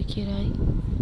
いけない。